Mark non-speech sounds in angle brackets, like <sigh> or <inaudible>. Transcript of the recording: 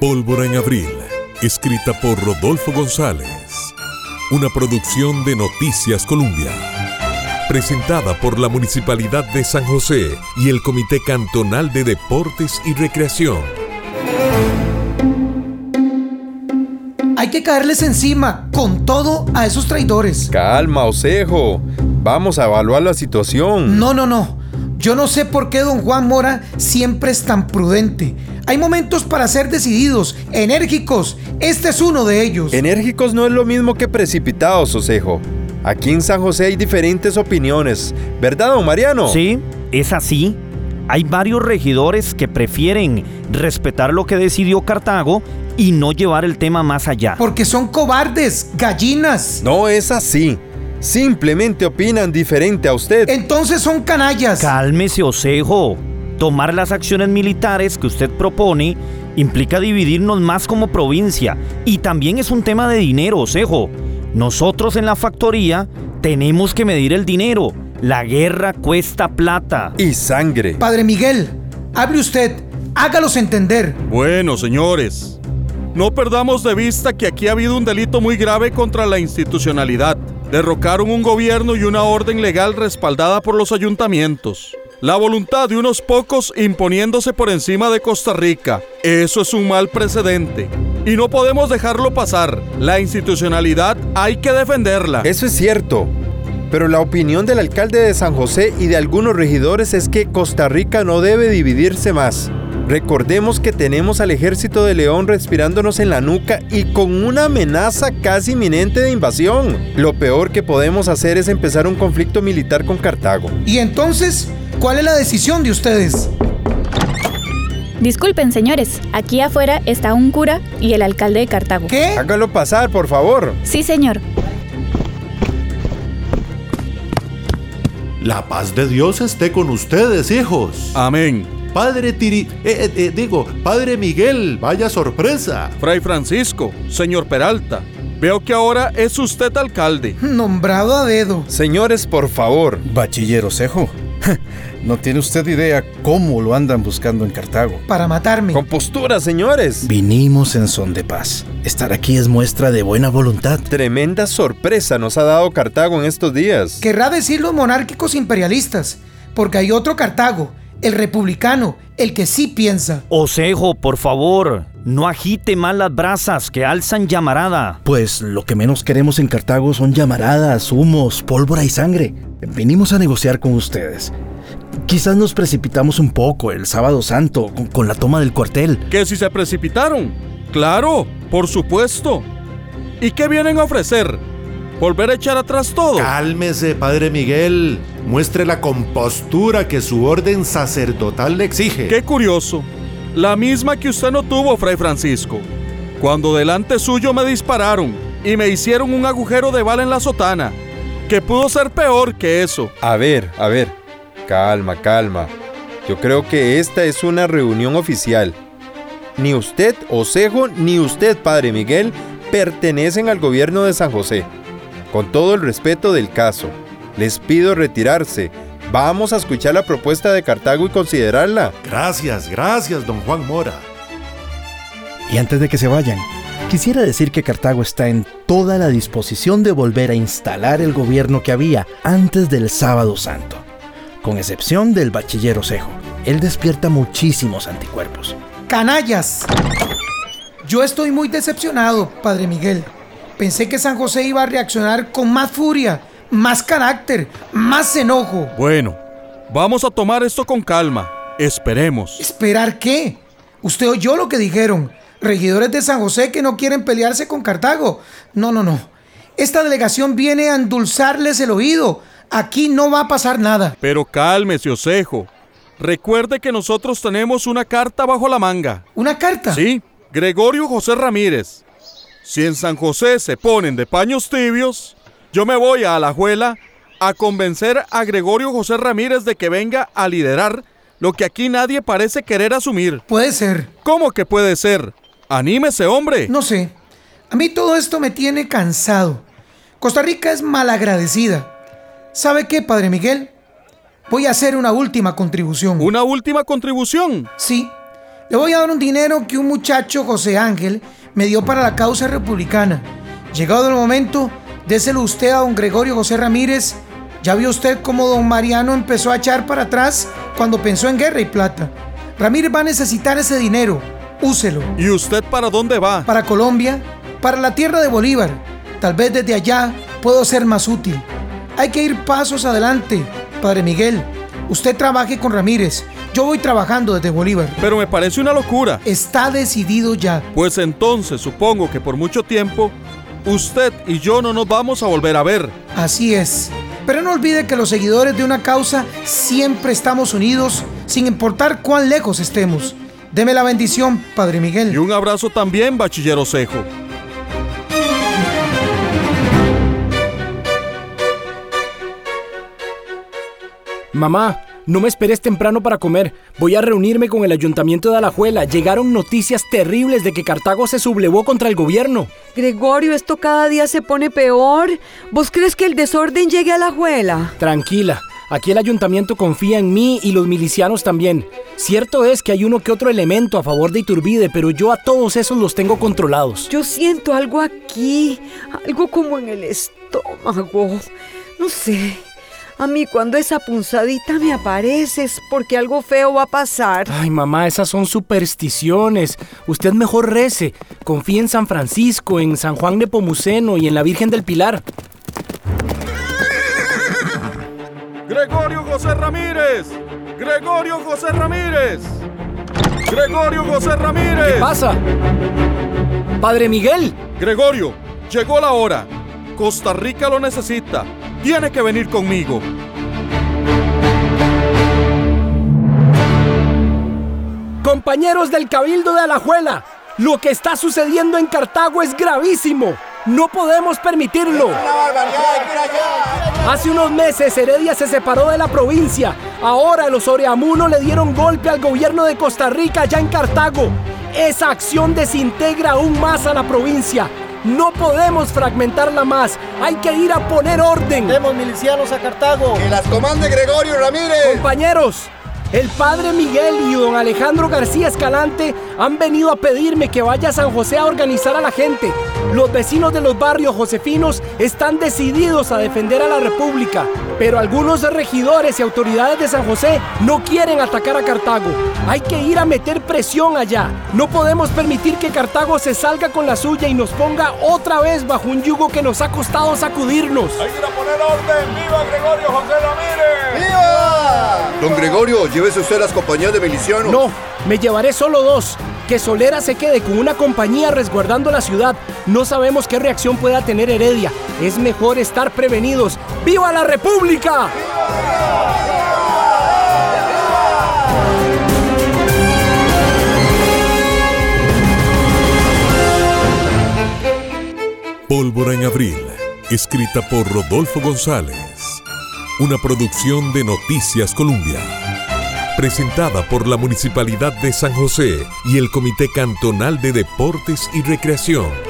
Pólvora en Abril, escrita por Rodolfo González. Una producción de Noticias Colombia. Presentada por la Municipalidad de San José y el Comité Cantonal de Deportes y Recreación. Hay que caerles encima con todo a esos traidores. Calma, Osejo. Vamos a evaluar la situación. No, no, no. Yo no sé por qué don Juan Mora siempre es tan prudente. Hay momentos para ser decididos, enérgicos. Este es uno de ellos. Enérgicos no es lo mismo que precipitados, Osejo. Aquí en San José hay diferentes opiniones. ¿Verdad, don Mariano? Sí, es así. Hay varios regidores que prefieren respetar lo que decidió Cartago y no llevar el tema más allá. Porque son cobardes, gallinas. No es así. Simplemente opinan diferente a usted. Entonces son canallas. Cálmese, Osejo. Tomar las acciones militares que usted propone implica dividirnos más como provincia. Y también es un tema de dinero, Osejo. Nosotros en la factoría tenemos que medir el dinero. La guerra cuesta plata. Y sangre. Padre Miguel, hable usted. Hágalos entender. Bueno, señores. No perdamos de vista que aquí ha habido un delito muy grave contra la institucionalidad. Derrocaron un gobierno y una orden legal respaldada por los ayuntamientos. La voluntad de unos pocos imponiéndose por encima de Costa Rica. Eso es un mal precedente. Y no podemos dejarlo pasar. La institucionalidad hay que defenderla. Eso es cierto. Pero la opinión del alcalde de San José y de algunos regidores es que Costa Rica no debe dividirse más. Recordemos que tenemos al ejército de León respirándonos en la nuca y con una amenaza casi inminente de invasión. Lo peor que podemos hacer es empezar un conflicto militar con Cartago. ¿Y entonces cuál es la decisión de ustedes? Disculpen, señores, aquí afuera está un cura y el alcalde de Cartago. ¿Qué? Hágalo pasar, por favor. Sí, señor. La paz de Dios esté con ustedes, hijos. Amén. Padre Tiri... eh, eh, digo, Padre Miguel, vaya sorpresa. Fray Francisco, señor Peralta, veo que ahora es usted alcalde. Nombrado a dedo. Señores, por favor. Bachiller Osejo. <laughs> No tiene usted idea cómo lo andan buscando en Cartago. Para matarme. Con postura, señores. Vinimos en son de paz. Estar aquí es muestra de buena voluntad. Tremenda sorpresa nos ha dado Cartago en estos días. Querrá decir los monárquicos imperialistas. Porque hay otro Cartago, el republicano, el que sí piensa. Osejo, por favor, no agite más las brasas que alzan llamarada. Pues lo que menos queremos en Cartago son llamaradas, humos, pólvora y sangre. Venimos a negociar con ustedes. Quizás nos precipitamos un poco el sábado santo con, con la toma del cuartel. ¿Que si se precipitaron? Claro, por supuesto. ¿Y qué vienen a ofrecer? ¿Volver a echar atrás todo? Cálmese, Padre Miguel. Muestre la compostura que su orden sacerdotal le exige. Qué curioso. La misma que usted no tuvo, Fray Francisco. Cuando delante suyo me dispararon y me hicieron un agujero de bala en la sotana. Que pudo ser peor que eso. A ver, a ver. Calma, calma. Yo creo que esta es una reunión oficial. Ni usted, Osejo, ni usted, Padre Miguel, pertenecen al gobierno de San José. Con todo el respeto del caso, les pido retirarse. Vamos a escuchar la propuesta de Cartago y considerarla. Gracias, gracias, don Juan Mora. Y antes de que se vayan, quisiera decir que Cartago está en toda la disposición de volver a instalar el gobierno que había antes del sábado santo, con excepción del bachiller Osejo. Él despierta muchísimos anticuerpos. ¡Canallas! Yo estoy muy decepcionado, Padre Miguel. Pensé que San José iba a reaccionar con más furia, más carácter, más enojo. Bueno, vamos a tomar esto con calma. Esperemos. ¿Esperar qué? Usted oyó lo que dijeron. Regidores de San José que no quieren pelearse con Cartago. No, no, no. Esta delegación viene a endulzarles el oído. Aquí no va a pasar nada. Pero cálmese, Osejo. Recuerde que nosotros tenemos una carta bajo la manga. ¿Una carta? Sí, Gregorio José Ramírez. Si en San José se ponen de paños tibios, yo me voy a Alajuela a convencer a Gregorio José Ramírez de que venga a liderar lo que aquí nadie parece querer asumir. Puede ser. ¿Cómo que puede ser? Anímese, hombre. No sé. A mí todo esto me tiene cansado. Costa Rica es malagradecida. ¿Sabe qué, Padre Miguel? Voy a hacer una última contribución. ¿Una última contribución? Sí. Le voy a dar un dinero que un muchacho, José Ángel, me dio para la causa republicana. Llegado el momento, déselo usted a don Gregorio José Ramírez. Ya vio usted cómo don Mariano empezó a echar para atrás cuando pensó en guerra y plata. Ramírez va a necesitar ese dinero. Úselo. ¿Y usted para dónde va? Para Colombia, para la tierra de Bolívar. Tal vez desde allá puedo ser más útil. Hay que ir pasos adelante, Padre Miguel. Usted trabaje con Ramírez. Yo voy trabajando desde Bolívar. Pero me parece una locura. Está decidido ya. Pues entonces supongo que por mucho tiempo usted y yo no nos vamos a volver a ver. Así es. Pero no olvide que los seguidores de una causa siempre estamos unidos, sin importar cuán lejos estemos. Deme la bendición, Padre Miguel. Y un abrazo también, Bachiller Osejo. Mamá, no me esperes temprano para comer. Voy a reunirme con el ayuntamiento de Alajuela. Llegaron noticias terribles de que Cartago se sublevó contra el gobierno. Gregorio, esto cada día se pone peor. ¿Vos crees que el desorden llegue a Alajuela? Tranquila. Aquí el ayuntamiento confía en mí y los milicianos también. Cierto es que hay uno que otro elemento a favor de Iturbide, pero yo a todos esos los tengo controlados. Yo siento algo aquí, algo como en el estómago. No sé. A mí cuando esa punzadita me aparece es porque algo feo va a pasar. Ay, mamá, esas son supersticiones. Usted mejor rece. Confía en San Francisco, en San Juan de Pomuceno y en la Virgen del Pilar. Gregorio José Ramírez. Gregorio José Ramírez. Gregorio José Ramírez. ¿Qué pasa? Padre Miguel. Gregorio, llegó la hora. Costa Rica lo necesita. Tiene que venir conmigo. Compañeros del Cabildo de Alajuela, lo que está sucediendo en Cartago es gravísimo. No podemos permitirlo. Hace unos meses Heredia se separó de la provincia. Ahora los Oreamuno le dieron golpe al gobierno de Costa Rica ya en Cartago. Esa acción desintegra aún más a la provincia. No podemos fragmentarla más. Hay que ir a poner orden. Demos milicianos a Cartago. Que las comande Gregorio Ramírez. Compañeros, el padre Miguel y don Alejandro García Escalante han venido a pedirme que vaya a San José a organizar a la gente. Los vecinos de los barrios josefinos están decididos a defender a la República, pero algunos regidores y autoridades de San José no quieren atacar a Cartago. Hay que ir a meter presión allá. No podemos permitir que Cartago se salga con la suya y nos ponga otra vez bajo un yugo que nos ha costado sacudirnos. Hay que ir a poner orden. ¡Viva Gregorio José Ramírez! ¡Viva! Don Gregorio, llévese usted las compañías de milicianos. No, me llevaré solo dos. Que Solera se quede con una compañía resguardando la ciudad. No sabemos qué reacción pueda tener Heredia. Es mejor estar prevenidos. ¡Viva la República! Pólvora en abril, escrita por Rodolfo González. Una producción de Noticias Colombia. Presentada por la Municipalidad de San José y el Comité Cantonal de Deportes y Recreación.